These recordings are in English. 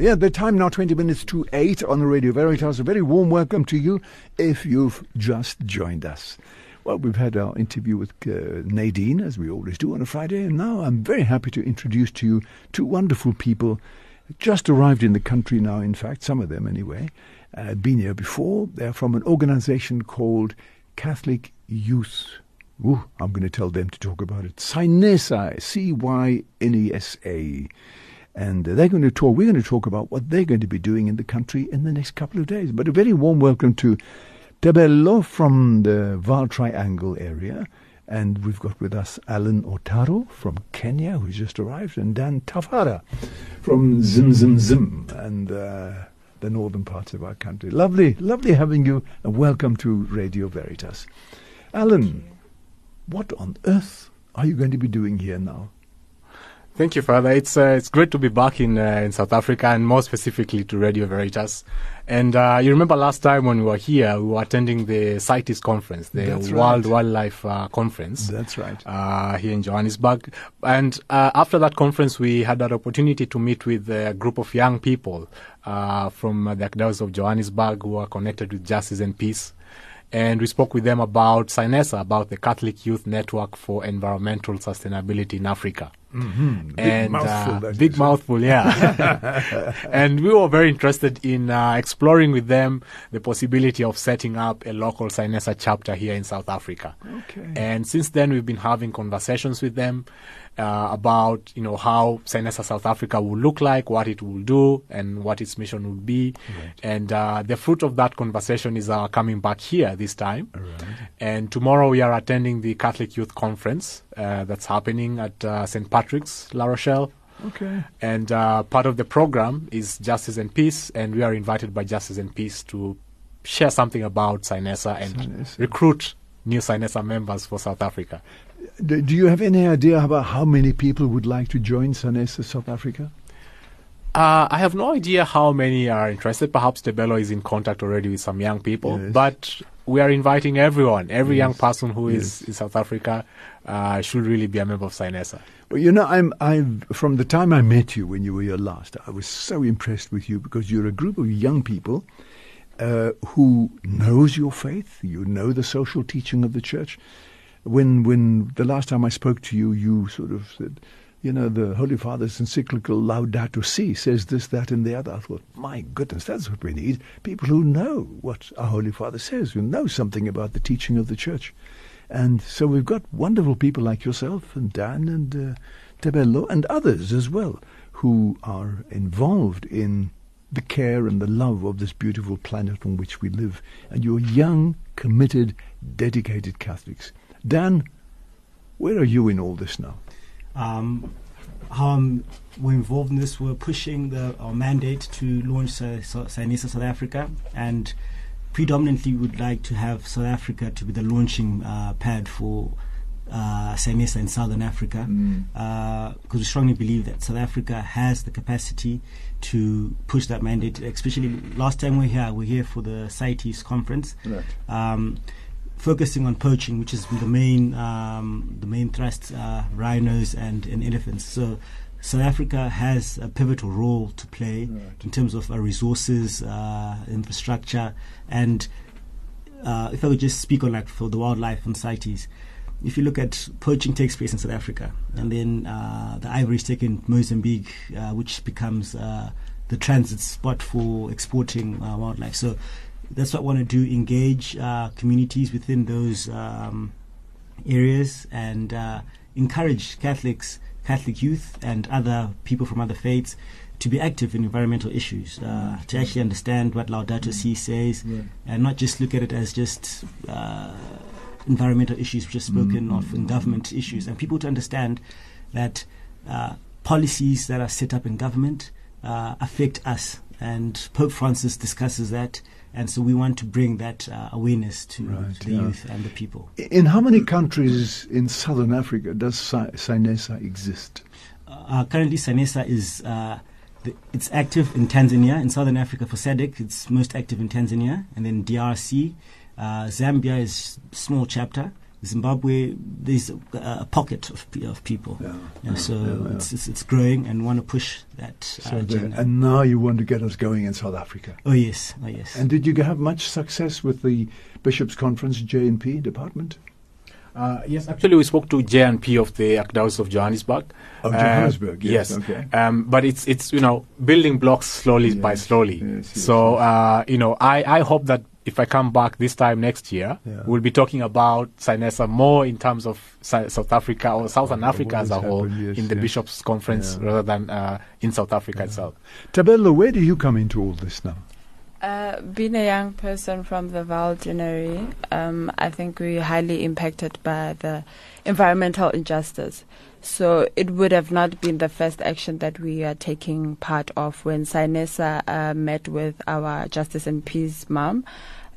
Yeah, the time now 20 minutes to 8 on the Radio Veritas. A very warm welcome to you if you've just joined us. Well, we've had our interview with uh, Nadine, as we always do on a Friday, and now I'm very happy to introduce to you two wonderful people just arrived in the country now, in fact, some of them anyway, uh, been here before. They're from an organization called Catholic Youth. Ooh, I'm going to tell them to talk about it. CYNESA, C Y N E S A and they're going to talk. We're going to talk about what they're going to be doing in the country in the next couple of days. But a very warm welcome to Tebello from the Vaal Triangle area. And we've got with us Allen Ottaro from Kenya, who's just arrived, and Dan Tafara from Zim Zim Zim and uh, the northern parts of our country. Lovely, lovely having you, and welcome to Radio Veritas. Alan, what on earth are you going to be doing here now? Thank you, Father. It's uh, it's great to be back in uh, in South Africa and more specifically to Radio Veritas. And uh, you remember last time when we were here, we were attending the CITES conference, the That's World right. Wildlife uh, Conference. That's right. Uh, here in Johannesburg. And uh, after that conference, we had that opportunity to meet with a group of young people uh, from uh, the Archdiocese of Johannesburg who are connected with Justice and Peace. And we spoke with them about CYNESA, about the Catholic Youth Network for Environmental Sustainability in Africa. Mm-hmm. Big and mouthful, uh, big mouthful, yeah. and we were very interested in uh, exploring with them the possibility of setting up a local CYNESA chapter here in South Africa. Okay. And since then, we've been having conversations with them uh, about you know how CYNESA South Africa will look like, what it will do, and what its mission will be. Right. And uh, the fruit of that conversation is uh, coming back here this time. Right. And tomorrow we are attending the Catholic Youth Conference uh, that's happening at uh, St. Patrick's, La Rochelle. Okay. And uh, part of the program is Justice and Peace, and we are invited by Justice and Peace to share something about CYNESA and CYNESA. recruit new CYNESA members for South Africa. Do, do you have any idea about how many people would like to join CYNESA South Africa? Uh, I have no idea how many are interested. Perhaps Tebello is in contact already with some young people, Yes. but we are inviting everyone. Every young person who is Yes. in South Africa uh, should really be a member of CYNESA. Well, you know, I'm I've from the time I met you when you were here last, I was so impressed with you because you're a group of young people uh, who knows your faith. You know the social teaching of the church. When when the last time I spoke to you, you sort of said, you know, the Holy Father's encyclical Laudato Si says this, that, and the other. I thought, my goodness, that's what we need. People who know what our Holy Father says, who know something about the teaching of the church. And so we've got wonderful people like yourself and Dan and uh, Tebello and others as well who are involved in the care and the love of this beautiful planet on which we live. And you're young, committed, dedicated Catholics. Dan, where are you in all this now? Um, how um, we're involved in this. We're pushing the, our mandate to launch uh, South Africa, and predominantly we would like to have South Africa to be the launching uh, pad for uh, in Southern Africa, because we strongly believe that South Africa has the capacity to push that mandate. Especially last time we were here, we we're here for the CITES conference Right. um, focusing on poaching, which is the main um, the main thrust, uh, rhinos and, and elephants. So South Africa has a pivotal role to play in terms of uh, resources, uh, infrastructure, and uh, if I could just speak on like for the wildlife and CITES. If you look at poaching takes place in South Africa, and then uh, the ivory is taken in Mozambique, uh, which becomes uh, the transit spot for exporting uh, wildlife. So that's what I want to do: engage uh, communities within those um, areas and uh, encourage Catholics, Catholic youth, and other people from other faiths to be active in environmental issues, uh, to actually understand what Laudato Si says, and not just look at it as just uh, environmental issues just spoken of in government issues, and people to understand that uh, policies that are set up in government uh, affect us. And Pope Francis discusses that, and so we want to bring that uh, awareness to, Right, to the yeah. youth and the people. In how many countries in southern Africa does Sa- CYNESA exist? Uh, currently, CYNESA is uh, the, it's active in Tanzania, in southern Africa for SADC. It's most active in Tanzania, and then DRC. Uh, Zambia is small chapter, Zimbabwe, there's a, a pocket of, of people. Yeah. Yeah, so Yeah, yeah. It's, it's it's growing and want to push that So uh, there- agenda. and now you want to get us going in South Africa. oh yes, oh yes. And did you have much success with the Bishops' Conference J&P department? Uh, yes, actually, we spoke to JNP of the Archdiocese of Johannesburg. Oh, Uh, Johannesburg, yes, yes. okay. Um, but it's it's you know building blocks slowly by slowly. yes, yes, so yes. uh, you know, I I hope that if I come back this time next year, Yeah. we'll be talking about CYNESA more in terms of Si- South Africa or Southern Africa as a whole yes, in the yes. Bishops' Conference Yeah. rather than uh, in South Africa itself. Tebello, where do you come into all this now? Uh, being a young person from the Vaal Deanery, um, I think we're highly impacted by the environmental injustice. So it would have not been the first action that we are taking part of when CYNESA uh, met with our Justice and Peace mom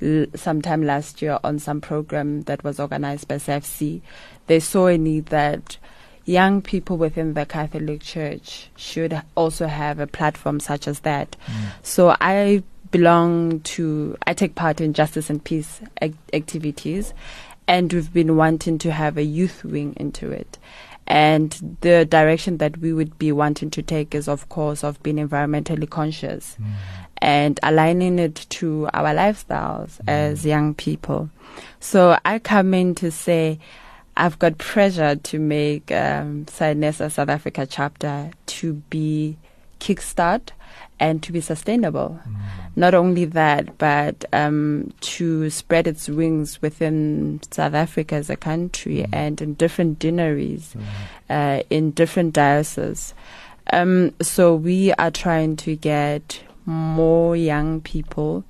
l- sometime last year on some program that was organized by CFC. They saw a need that young people within the Catholic Church should also have a platform such as that. So I belong to, I take part in justice and peace ac- activities, and we've been wanting to have a youth wing into it. And the direction that we would be wanting to take is, of course, of being environmentally conscious and aligning it to our lifestyles as young people. So I come in to say, I've got pressure to make um, CYNESA South Africa chapter to be kickstart and to be sustainable. Not only that, but um, to spread its wings within South Africa as a country and in different deaneries, uh, in different dioceses. Um, so we are trying to get more young people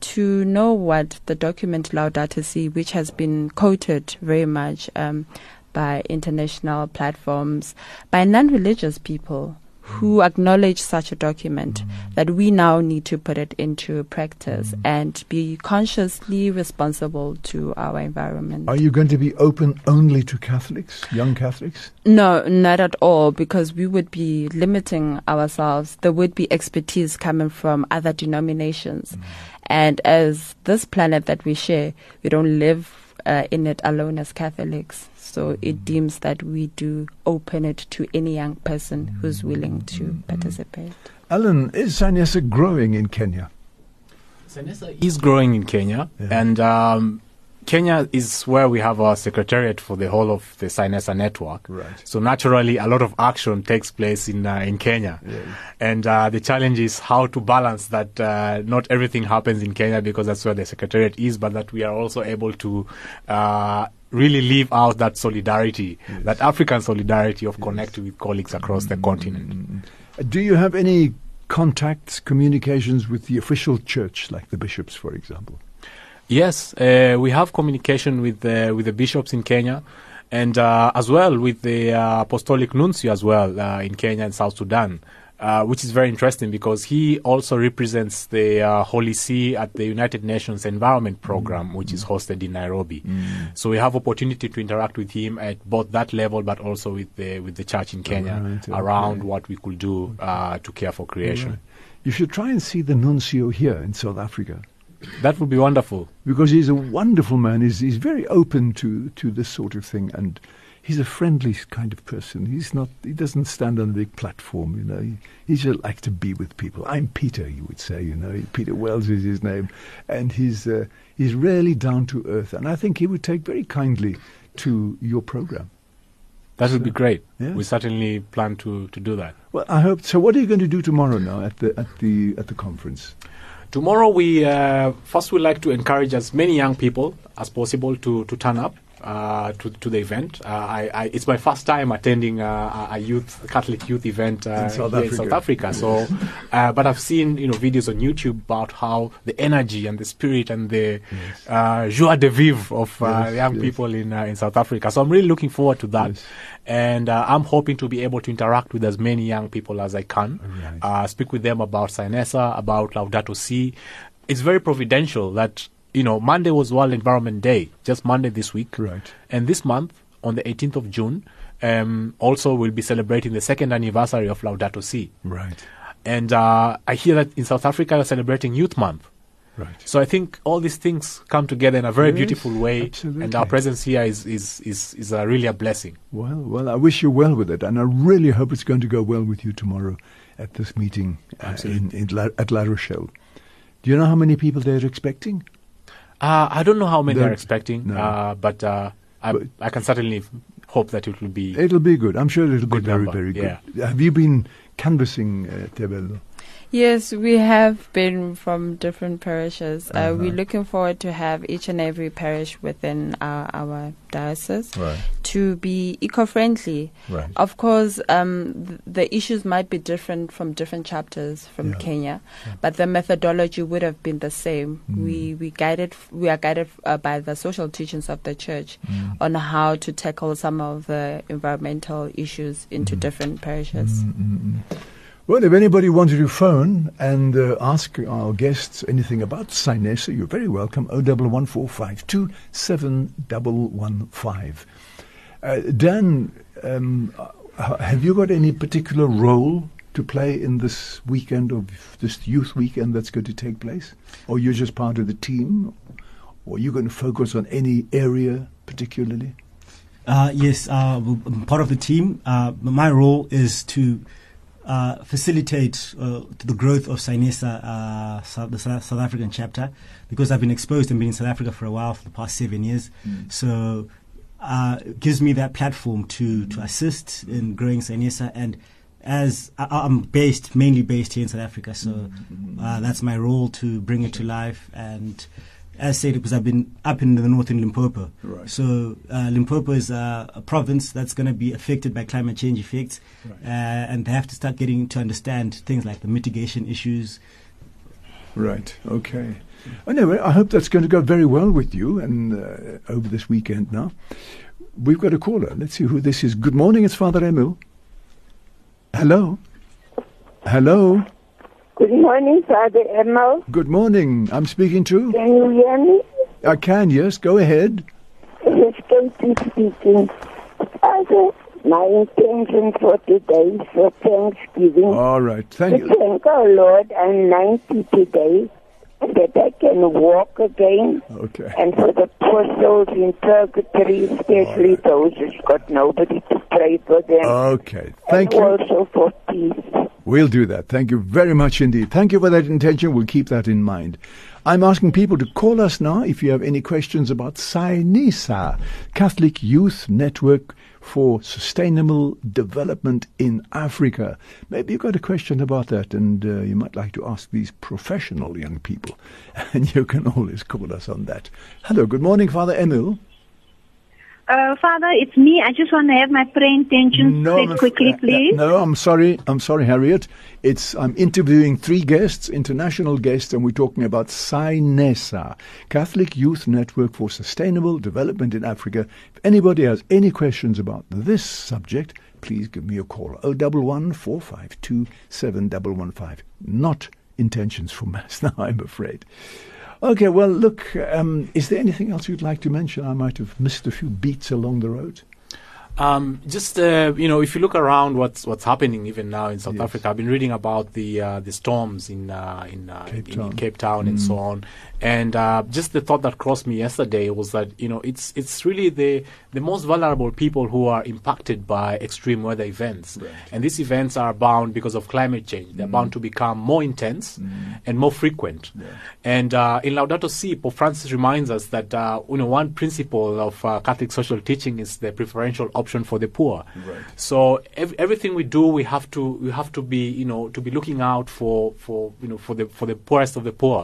to know what the document Laudato Si, which has been quoted very much um, by international platforms, by non-religious people who acknowledge such a document, that we now need to put it into practice and be consciously responsible to our environment. Are you going to be open only to Catholics, young Catholics? No, not at all, because we would be limiting ourselves. There would be expertise coming from other denominations. And as this planet that we share, we don't live uh, in it alone as Catholics. So it deems that we do open it to any young person who's willing to participate. Alan, is CYNESA growing in Kenya? CYNESA is growing in Kenya, Yeah. and um, Kenya is where we have our secretariat for the whole of the CYNESA network. Right. So naturally, a lot of action takes place in uh, in Kenya, and uh, the challenge is how to balance that. Uh, not everything happens in Kenya because that's where the secretariat is, but that we are also able to. Really live out that solidarity, that African solidarity of connecting with colleagues across the continent. Do you have any contacts, communications with the official church, like the bishops, for example? Yes, uh, we have communication with the with the bishops in Kenya, and uh, as well with the uh, apostolic nuncio as well uh, in Kenya and South Sudan, uh, which is very interesting because he also represents the uh, Holy See at the United Nations Environment Program, which is hosted in Nairobi. So we have opportunity to interact with him at both that level, but also with the with the church in Kenya Right, okay. around what we could do uh, to care for creation. You should try and see the nuncio here in South Africa. That would be wonderful. because he's a wonderful man. He's, he's very open to, to this sort of thing, and he's a friendly kind of person. He's not. He doesn't stand on a big platform, you know. He, he just like to be with people. I'm Peter, you would say, you know. Peter Wells is his name, and he's uh, he's really down to earth, and I think he would take very kindly to your program. That would be great. yes. We certainly plan to, to do that. Well, I hope. So, what are you going to do tomorrow now at the at the at the conference? Tomorrow, we uh, first would like to encourage as many young people as possible to, to turn up uh, to, to the event. Uh, I, I, it's my first time attending uh, a a youth Catholic youth event uh, In South here in Africa. South Africa. So, uh, but I've seen you know videos on YouTube about how the energy and the spirit and the uh, joie de vivre of uh, Yes, young yes. people in uh, in South Africa. So I'm really looking forward to that. Yes. And uh, I'm hoping to be able to interact with as many young people as I can, Right. uh, speak with them about CYNESA, about Laudato Si. It's very providential that, you know, Monday was World Environment Day, just Monday this week. Right. And this month, on the 18th of June, um, also we'll be celebrating the second anniversary of Laudato Si. Right. And uh, I hear that in South Africa, you're celebrating Youth Month. Right. So I think all these things come together in a very Yes, beautiful way, absolutely. and our presence here is is is, is a really a blessing. Well, well, I wish you well with it, and I really hope it's going to go well with you tomorrow at this meeting uh, in, in La, at La Rochelle. Do you know how many people they're expecting? Uh, I don't know how many Don't- are expecting, no. uh, but, uh, I, But- I can certainly hope that it will be. It'll be good. I'm sure it'll be Good very, number, very good. yeah. Have you been canvassing, uh, Tebello? Yes, we have been from different parishes. Uh, Uh-huh. we're looking forward to have each and every parish within our, our diocese Right, to be eco-friendly. right. Of course, um, th- the issues might be different from different chapters from Yeah. Kenya, but the methodology would have been the same. Mm. We we guided we are guided uh, by the social teachings of the church Mm. on how to tackle some of the environmental issues into Mhm. different parishes. Mm, mm, mm. Well, if anybody wanted to phone and uh, ask our guests anything about CYNESA, you're very welcome. 011452 7115. Uh, Dan, um, have you got any particular role to play in this weekend of this youth weekend that's going to take place? Or you're just part of the team? Or you're going to focus on any area particularly? Uh, yes, uh, I'm part of the team. Uh, my role is to uh, facilitate uh, the growth of CYNESA, uh, South, the South, South African chapter, because I've been exposed and been in South Africa for a while, for the past seven years. So uh, gives me that platform to, to assist in growing CYNESA. And as I, I'm based, mainly based here in South Africa, so uh, that's my role to bring it to life. And as said, because I've been up in the north in Limpopo. Right. So uh, Limpopo is uh, a province that's going to be affected by climate change effects, Right. uh, and they have to start getting to understand things like the mitigation issues. Right. Okay. Anyway, I hope that's going to go very well with you and uh, over this weekend. Now, we've got a caller. Let's see who this is. Good morning. It's Father Emil. Hello. Hello. Good morning, Father Emil. Good morning. I'm speaking to. Can you hear me? I can. Yes. Go ahead. Is Katie speaking. Father, my intention for today is for Thanksgiving. All right. to Thank you. thank our Lord, I'm 90 today, that they can walk again. Okay. And for the poor souls in purgatory, especially those who's got nobody to pray for them. Okay. Thank and you. also for peace. We'll do that. Thank you very much indeed. Thank you for that intention. We'll keep that in mind. I'm asking people to call us now if you have any questions about CYNESA, Catholic Youth Network for Sustainable Development in Africa. Maybe you've got a question about that and uh, you might like to ask these professional young people. And you can always call us on that. Hello, good morning, Father Emil. Uh, Father, it's me. I just want to have my prayer intentions I'm said quickly, uh, uh, please. No, I'm sorry. I'm sorry, Harriet. It's I'm interviewing three guests, international guests, and we're talking about CYNESA, Catholic Youth Network for Sustainable Development in Africa. If anybody has any questions about this subject, please give me a call. 011 452 7115. Not intentions for mass now, I'm afraid. Okay, well, look, um, is there anything else you'd like to mention? I might have missed a few beats along the road. Um, just uh, you know, if you look around, what's what's happening even now in South Yes. Africa? I've been reading about the uh, the storms in uh, in, uh, Cape in, Town. in Cape Town and Mm. so on. And uh, just the thought that crossed me yesterday was that you know it's it's really the the most vulnerable people who are impacted by extreme weather events. Right. And these events are bound because of climate change. They're bound to become more intense and more frequent. And uh, in Laudato Si, Pope Francis reminds us that uh, you know one principle of uh, Catholic social teaching is the preferential option for the poor. Right. So ev- everything we do, we have to we have to be you know to be looking out for for you know for the for the poorest of the poor.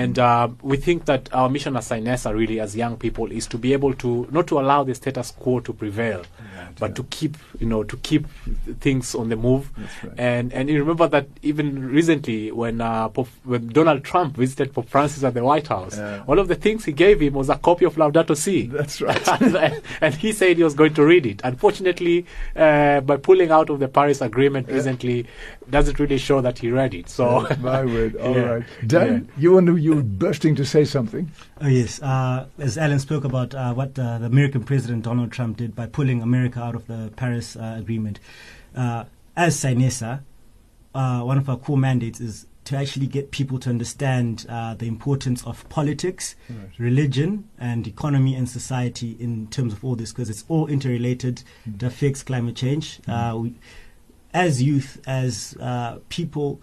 And uh, we think that our mission as CYNESA really as young people is to be able to not to allow the status quo to prevail, but to keep you know to keep things on the move. Right. And and you remember that even recently when uh, Pope, when Donald Trump visited Pope Francis at the White House, Yeah. one of the things he gave him was a copy of Laudato Si. That's right. and, and he said he was going to read it. Unfortunately, uh, by pulling out of the Paris Agreement recently, doesn't really show that he read it. So, Oh, my word. All right, Yeah. Dan, you want to, you were bursting to say something. Oh yes, uh, as Alan spoke about uh, what uh, the American President Donald Trump did by pulling America out of the Paris uh, Agreement. Uh, as CYNESA, uh, one of our core mandates is to actually get people to understand uh, the importance of politics, Right. religion, and economy and society in terms of all this, because it's all interrelated. It affects climate change. Uh, we, as youth, as uh, people,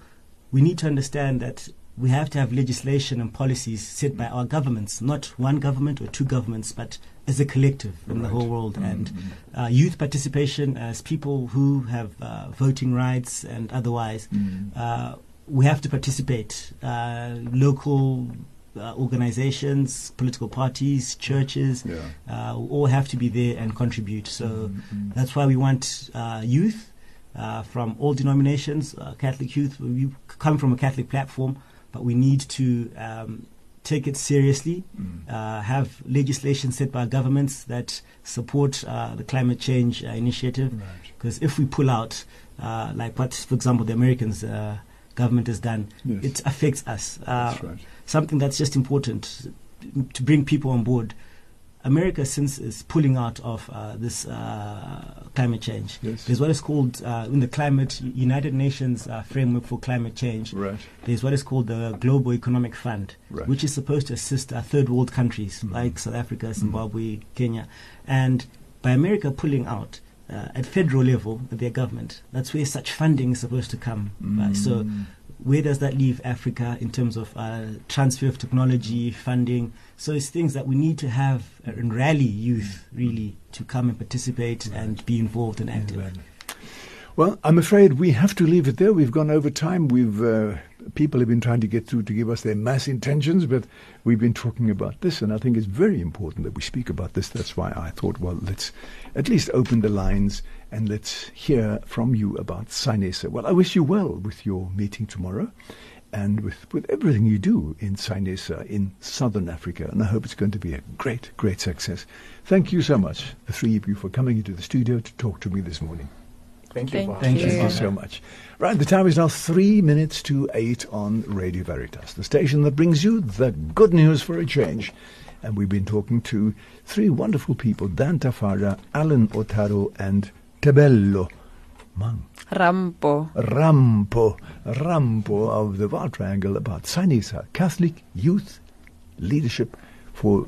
we need to understand that we have to have legislation and policies set by our governments, not one government or two governments, but as a collective in the whole world. And uh, youth participation as people who have uh, voting rights and otherwise, uh, we have to participate. Uh, local uh, organizations, political parties, churches, Yeah. uh, all have to be there and contribute. So that's why we want uh, youth uh, from all denominations, uh, Catholic youth. We come from a Catholic platform, but we need to um, take it seriously, uh, have legislation set by governments that support uh, the climate change uh, initiative. Because if we pull out, uh, like what, for example, the Americans uh, government has done, Yes. it affects us. Uh, That's right. Something that's just important to bring people on board. America, since is pulling out of uh, this uh, climate change, Yes. there's what is called uh, in the climate United Nations uh, framework for climate change. Right. There's what is called the Global Economic Fund, Right. Which is supposed to assist uh, third world countries like South Africa, Zimbabwe, Kenya, and by America pulling out. Uh, at federal level, at their government, that's where such funding is supposed to come. Right? So, Mm. where does that leave Africa in terms of uh, transfer of technology, funding? So it's things that we need to have uh, and rally youth really to come and participate and be involved and active. Well, I'm afraid we have to leave it there. We've gone over time. We've uh, people have been trying to get through to give us their mass intentions, but we've been talking about this, and I think it's very important that we speak about this. That's why I thought, well, let's at least open the lines and let's hear from you about CYNESA. Well, I wish you well with your meeting tomorrow. And with, with everything you do in CYNESA in southern Africa, and I hope it's going to be a great, great success. Thank you so much, the three of you, for coming into the studio to talk to me this morning. Thank you. Thank Thank you. Thank you so much. Right, the time is now three minutes to eight on Radio Veritas, the station that brings you the good news for a change. And we've been talking to three wonderful people, Dan Tafara, Allen Ottaro, and Tebello Mang. Rampo. Rampo, Rampo of the Vaal Triangle about CYNESA, Catholic Youth Leadership for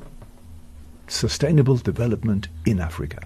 Sustainable Development in Africa.